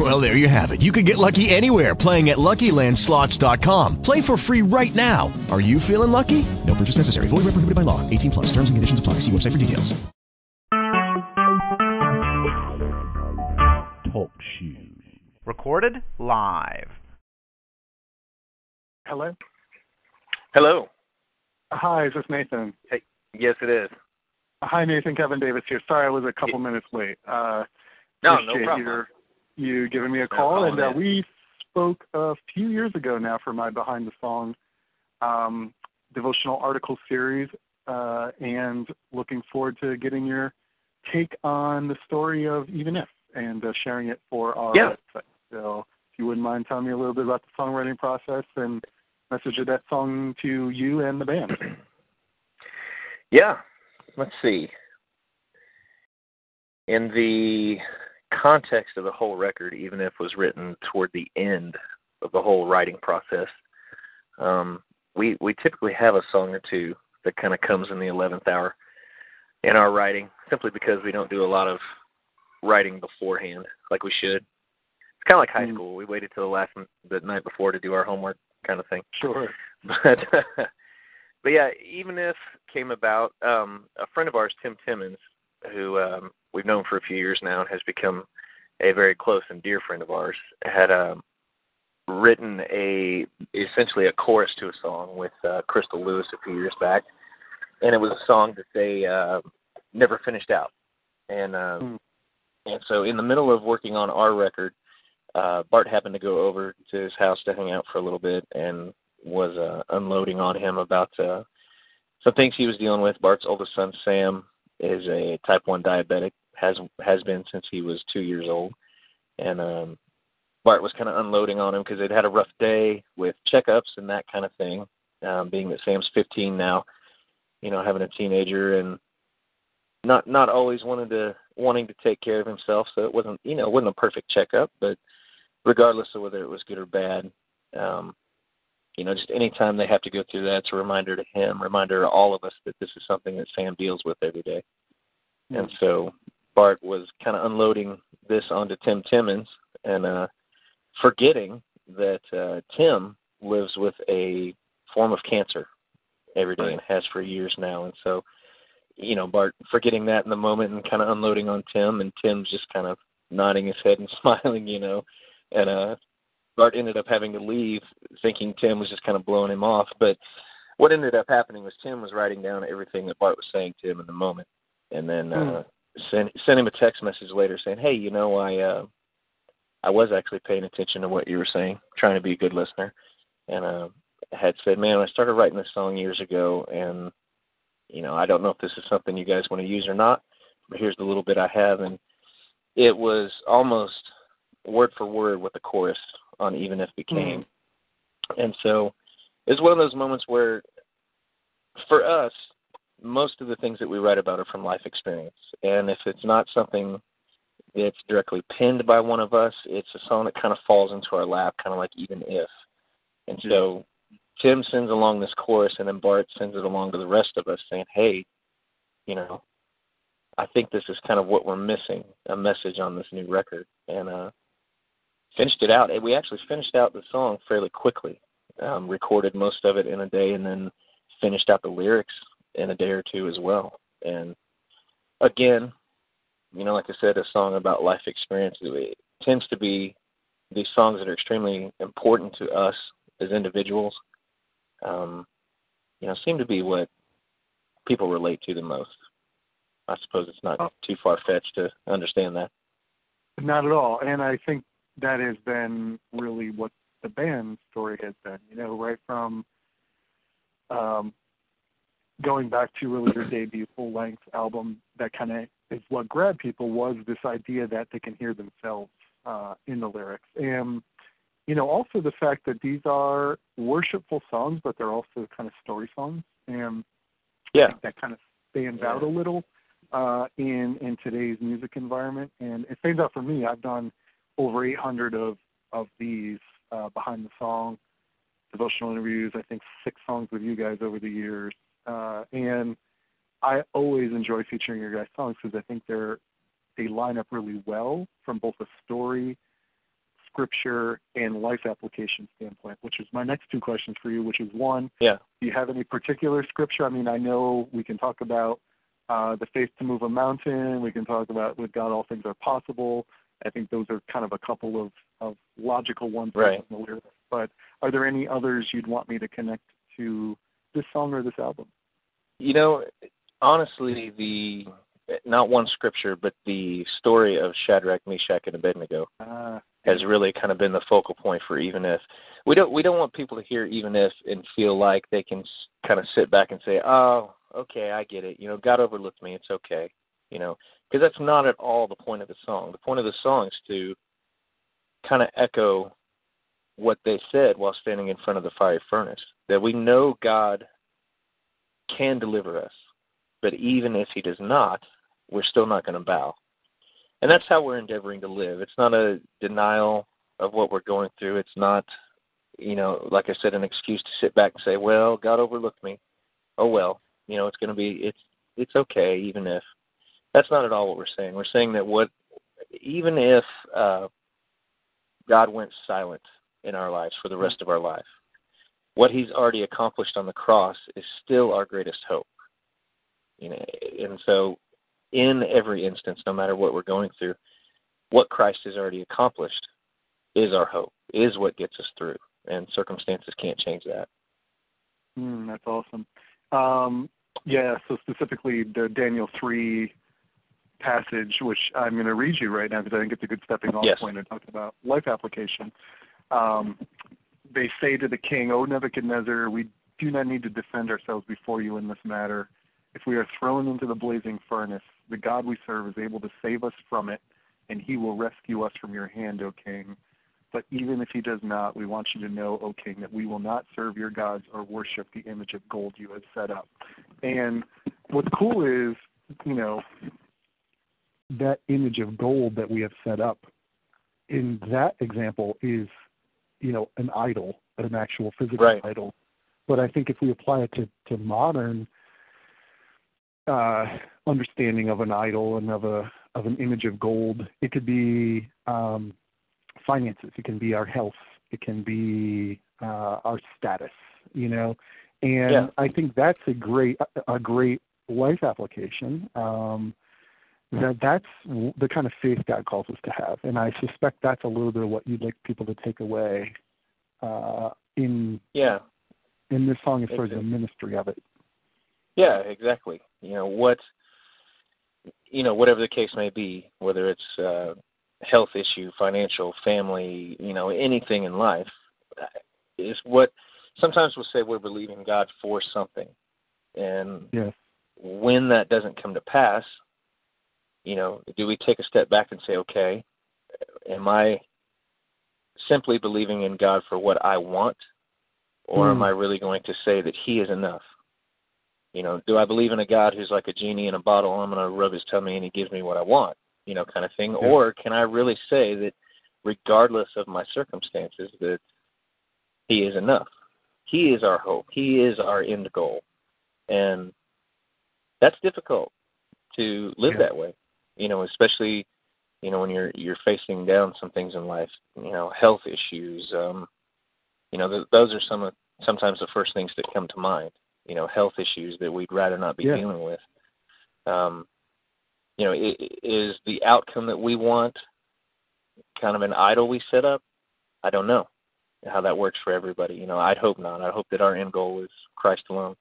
Well, there you have it. You can get lucky anywhere playing at LuckyLandSlots.com. Play for free right now. Are you feeling lucky? No purchase necessary. Void where prohibited by law. 18 plus. Terms and conditions apply. See website for details. Talk shoes. Recorded live. Hello. Hello. Hi, is this Nathan? Hey, yes, it is. Hi, Nathan. Kevin Davis here. Sorry, I was a couple minutes late. Uh, No, no problem. your- You giving me a call, and uh, we spoke a few years ago now for my Behind the Song um, devotional article series, uh, and looking forward to getting your take on the story of Even If and uh, sharing it for our Yeah. website. So, if you wouldn't mind telling me a little bit about the songwriting process and message of that song to you and the band. Yeah. Let's see. In the context of the whole record, even if it was written toward the end of the whole writing process, um, we we typically have a song or two that kind of comes in the eleventh hour in our writing, simply because we don't do a lot of writing beforehand like we should. It's kind of like high Mm. school. We waited till the last the night before to do our homework, kind of thing. Sure. but but yeah, even if came about, um, a friend of ours, Tim Timmons, who um, we've known for a few years now and has become a very close and dear friend of ours, had um, written a essentially a chorus to a song with uh, Crystal Lewis a few years back, and it was a song that they uh, never finished out, and uh, Hmm. and so in the middle of working on our record, uh, Bart happened to go over to his house to hang out for a little bit and was uh, unloading on him about uh, some things he was dealing with. Bart's oldest son Sam is a type one diabetic, has has been since he was two years old, and um, Bart was kind of unloading on him because they'd had a rough day with checkups and that kind of thing. Um, being that Sam's 15 now, you know, having a teenager and not not always wanted to wanting to take care of himself, so it wasn't you know it wasn't a perfect checkup, but regardless of whether it was good or bad, um, you know, just anytime they have to go through that, it's a reminder to him, reminder to all of us that this is something that Sam deals with every day. And so Bart was kind of unloading this onto Tim Timmons and uh, forgetting that uh, Tim lives with a form of cancer every day and has for years now. And so, you know, Bart forgetting that in the moment and kind of unloading on Tim, and Tim's just kind of nodding his head and smiling, you know. And uh, Bart ended up having to leave, thinking Tim was just kind of blowing him off. But what ended up happening was Tim was writing down everything that Bart was saying to him in the moment, and then uh, sent sent him a text message later saying, "Hey, you know, I uh, I was actually paying attention to what you were saying, trying to be a good listener, and uh, had said, man, I started writing this song years ago, and you know, I don't know if this is something you guys want to use or not, but here's the little bit I have, and it was almost word for word with the chorus on Even If became. And so it's one of those moments where, for us, most of the things that we write about are from life experience. And if it's not something that's directly penned by one of us, it's a song that kind of falls into our lap, kind of like Even If. And so Tim sends along this chorus, and then Bart sends it along to the rest of us saying, hey, you know, I think this is kind of what we're missing a message on this new record. And, uh, finished it out. We actually finished out the song fairly quickly. Um, recorded most of it in a day, and then finished out the lyrics in a day or two as well. And again, you know, like I said, a song about life experiences it tends to be these songs that are extremely important to us as individuals. Um, you know, seem to be what people relate to the most. I suppose it's not Oh. too far fetched to understand that. Not at all. And I think that has been really what the band's story has been. You know, right from um, going back to really their debut full length album, that kind of is what grabbed people was this idea that they can hear themselves uh, in the lyrics. And, you know, also the fact that these are worshipful songs, but they're also kind of story songs. And Yeah. that kind of stands Yeah. out a little. uh, in in today's music environment. And it stands out for me. I've done over 800 of of these uh, behind the song devotional interviews. I think six songs with you guys over the years, uh, and I always enjoy featuring your guys' songs because I think they're they line up really well from both a story, scripture, and life application standpoint. Which is my next two questions for you. Which is one, Yeah. do you have any particular scripture? I mean, I know we can talk about uh, the faith to move a mountain. We can talk about with God all things are possible. I think those are kind of a couple of, of logical ones Right. from the lyrics. But are there any others you'd want me to connect to this song or this album? You know, honestly, the not one scripture, but the story of Shadrach, Meshach, and Abednego Uh, has really kind of been the focal point for even if we don't we don't want people to hear even if and feel like they can kind of sit back and say, "Oh, okay, I get it. You know, God overlooked me. It's okay." You know, because that's not at all the point of the song. The point of the song is to kind of echo what they said while standing in front of the fiery furnace. That we know God can deliver us, but even if He does not, we're still not going to bow. And that's how we're endeavoring to live. It's not a denial of what we're going through. It's not, you know, like I said, an excuse to sit back and say, "Well, God overlooked me." Oh well, you know, it's going to be it's it's okay, even if. That's not at all what we're saying. We're saying that what, even if uh, God went silent in our lives for the rest of our life, what He's already accomplished on the cross is still our greatest hope. You know, and so in every instance, no matter what we're going through, what Christ has already accomplished is our hope, is what gets us through, and circumstances can't change that. Mm, that's awesome. Um, yeah, so specifically the Daniel 3 passage, which I'm going to read you right now because I think it's a good stepping off Yes. point to talk about life application. Um, they say to the king, O Nebuchadnezzar, we do not need to defend ourselves before you in this matter. If we are thrown into the blazing furnace, the God we serve is able to save us from it, and he will rescue us from your hand, O king. But even if he does not, we want you to know, O king, that we will not serve your gods or worship the image of gold you have set up. And what's cool is, you know, that image of gold that we have set up in that example is, you know, an idol, an actual physical Right. idol. But I think if we apply it to, to modern uh, understanding of an idol and of a of an image of gold, it could be um, finances, it can be our health, it can be uh, our status, you know. And Yeah. I think that's a great a great life application. Um, that that's the kind of faith God calls us to have, and I suspect that's a little bit of what you'd like people to take away uh, in Yeah, in this song as far as the ministry of it. yeah, exactly. You know what, you know whatever the case may be, whether it's uh, health issue, financial, family, you know anything in life, uh, is what sometimes we'll say we're believing God for something, and Yes. when that doesn't come to pass, you know, do we take a step back and say, okay, am I simply believing in God for what I want, or am Hmm. I really going to say that He is enough? You know, do I believe in a God who's like a genie in a bottle? I'm going to rub His tummy and He gives me what I want, you know, kind of thing. Yeah. Or can I really say that, regardless of my circumstances, that He is enough? He is our hope. He is our end goal, and that's difficult to live Yeah. that way. You know, especially you know when you're you're facing down some things in life. You know, health issues. Um, you know, th- those are some of sometimes the first things that come to mind. You know, health issues that we'd rather not be Yeah. dealing with. Um, you know, i- i- is the outcome that we want kind of an idol we set up? I don't know how that works for everybody. You know, I'd hope not. I hope that our end goal is Christ alone.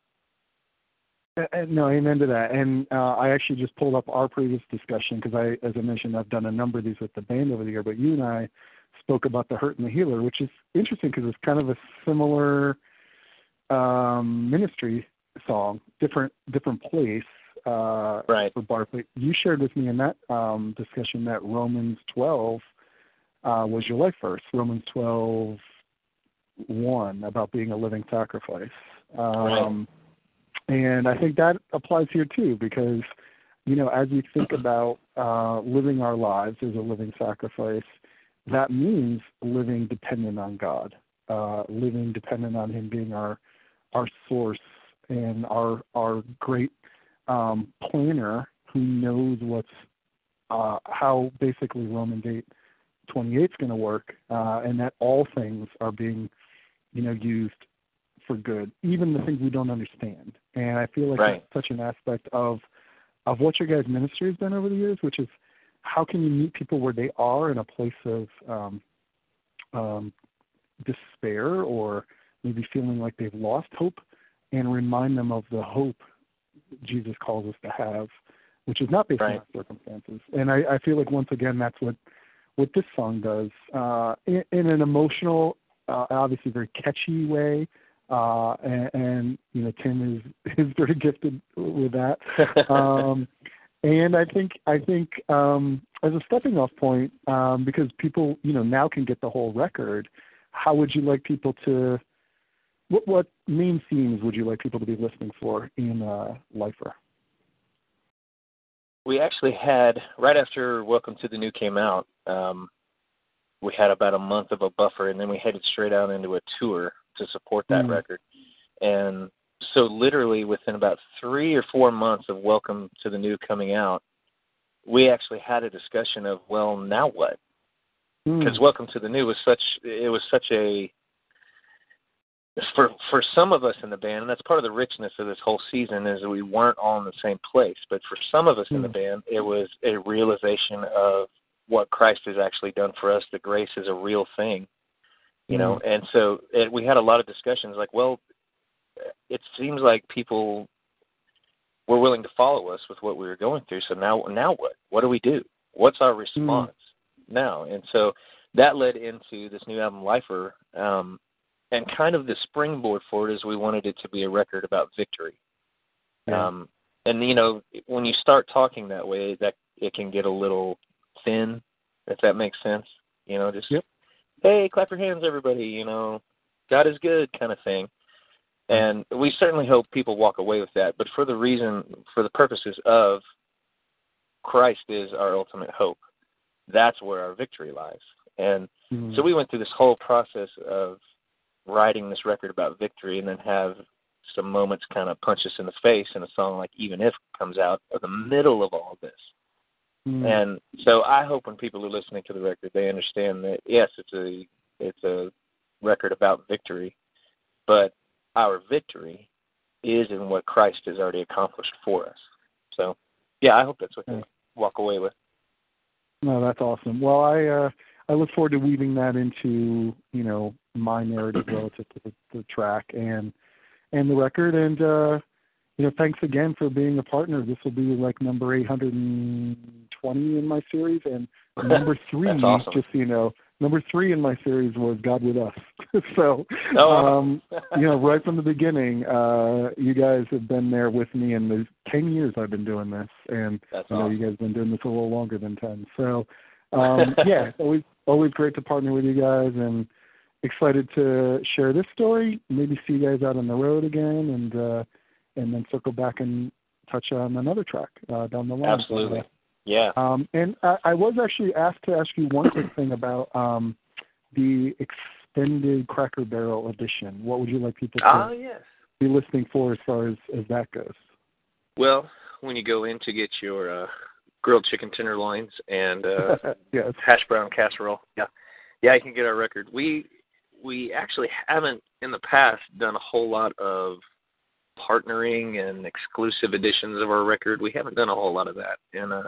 Uh, uh, No, amen to that. And uh, I actually just pulled up our previous discussion because I, as I mentioned, I've done a number of these with the band over the year. But you and I spoke about the Hurt and the Healer, which is interesting because it's kind of a similar um, ministry song, different different place uh, Right. for Barclay. You shared with me in that um, discussion that Romans 12 uh, was your life verse. Romans 12 one about being a living sacrifice. Um, And I think that applies here too, because you know, as we think about uh, living our lives as a living sacrifice, that means living dependent on God, uh, living dependent on Him being our our source and our our great um, planner who knows what's uh, how basically Romans eight twenty eight is going to work, uh, and that all things are being you know used for good, even the things we don't understand. And I feel like right. that's such an aspect of of what your guys' ministry has been over the years, which is how can you meet people where they are in a place of um, um, despair or maybe feeling like they've lost hope, and remind them of the hope Jesus calls us to have, which is not based right. on circumstances. And I, I feel like once again that's what what this song does uh, in, in an emotional, uh, obviously very catchy way. Uh, and, and you know Tim is is very gifted with that. Um, and I think I think um, as a stepping off point, um, because people you know now can get the whole record. How would you like people to? What what main themes would you like people to be listening for in uh, Lifer? We actually had right after Welcome to the New came out. Um, we had about a month of a buffer, and then we headed straight out into a tour to support that Mm. record. And so, literally within about three or four months of Welcome to the New coming out, we actually had a discussion of, well, now what? Mm. Because Welcome to the New was such it was such a for for some of us in the band, and that's part of the richness of this whole season is that we weren't all in the same place. But for some of us in the Mm. band, it was a realization of what Christ has actually done for us. The grace is a real thing, you know. And so it, we had a lot of discussions, like, well, it seems like people were willing to follow us with what we were going through. So now, now what? What do we do? What's our response now? And so that led into this new album, Lifer. Um, and kind of the springboard for it is we wanted it to be a record about victory. Yeah. Um, and you know, when you start talking that way, that it can get a little thin, if that makes sense. You know, just Yep. Hey, clap your hands, everybody. You know, God is good, kind of thing. And we certainly hope people walk away with that. But for the reason, for the purposes of Christ is our ultimate hope. That's where our victory lies. And Mm. so we went through this whole process of writing this record about victory and then have some moments kind of punch us in the face in a song like Even If comes out of the middle of all this. Mm. And so I hope when people are listening to the record they understand that yes, it's a it's a record about victory, but our victory is in what Christ has already accomplished for us. So yeah, I hope that's what Yeah. they walk away with. No, that's awesome. Well, I uh, I look forward to weaving that into you know my narrative relative to the, the track and and the record. And uh, you know, thanks again for being a partner. This will be like number 820 in my series, and number three, awesome. just so you know, number three in my series was God with Us. so, Oh, um, you know, right from the beginning, uh, you guys have been there with me in the 10 years I've been doing this, and That's you know, awesome. you guys have been doing this a little longer than 10. So, um, yeah, always always great to partner with you guys, and excited to share this story. Maybe see you guys out on the road again, and uh, and then circle back and touch on another track uh, down the line. Absolutely. Yeah. Um, and I, I was actually asked to ask you one quick thing about um, the extended Cracker Barrel edition. What would you like people to Ah, yes. be listening for as far as, as that goes? Well, when you go in to get your uh, grilled chicken tenderloins and uh, yes. hash brown casserole, yeah, yeah, you can get our record. We we actually haven't in the past done a whole lot of partnering and exclusive editions of our record. We haven't done a whole lot of that, and uh,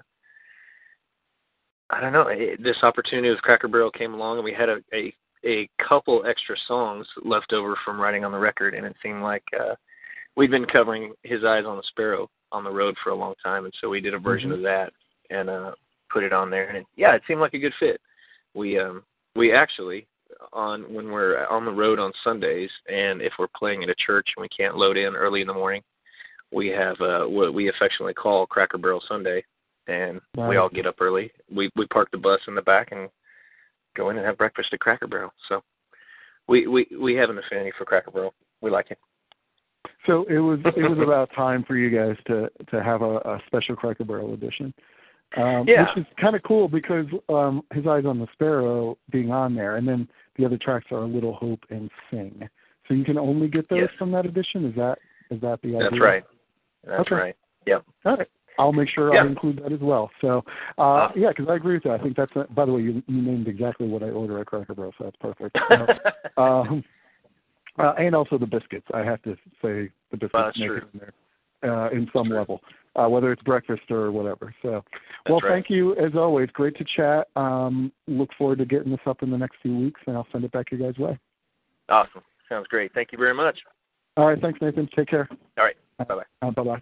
I don't know. It, this opportunity with Cracker Barrel came along, and we had a, a a couple extra songs left over from writing on the record, and it seemed like uh, we'd been covering "His Eyes on the Sparrow" on the road for a long time, and so we did a version Mhm. of that and uh, put it on there, and it, yeah, it seemed like a good fit. We um, we actually on when we're on the road on Sundays, and if we're playing at a church and we can't load in early in the morning, we have uh, what we affectionately call Cracker Barrel Sunday, and we all get up early. We we park the bus in the back and go in and have breakfast at Cracker Barrel. So we we we have an affinity for Cracker Barrel. We like it. So it was it was about time for you guys to to have a, a special Cracker Barrel edition. Um, Yeah. Which is kind of cool because um, His Eyes on the Sparrow being on there, and then the other tracks are Little Hope and Sing. So you can only get those Yes. from that edition. Is that is that the idea? That's right. That's Okay. right. Yep. All right. I'll make sure Yeah. I include that as well. So, uh, Awesome. yeah, because I agree with that. I think that's. By the way, you, you named exactly what I order at Cracker Barrel, so that's perfect. So, um, uh, and also the biscuits. I have to say the biscuits Well, make true. it in there uh, in some level, uh, whether it's breakfast or whatever. So, well, right. thank you as always. Great to chat. Um, look forward to getting this up in the next few weeks, and I'll send it back your guys' way. awesome. Sounds great. Thank you very much. All right, thanks, Nathan. Take care. All right. Bye-bye. Uh, bye bye.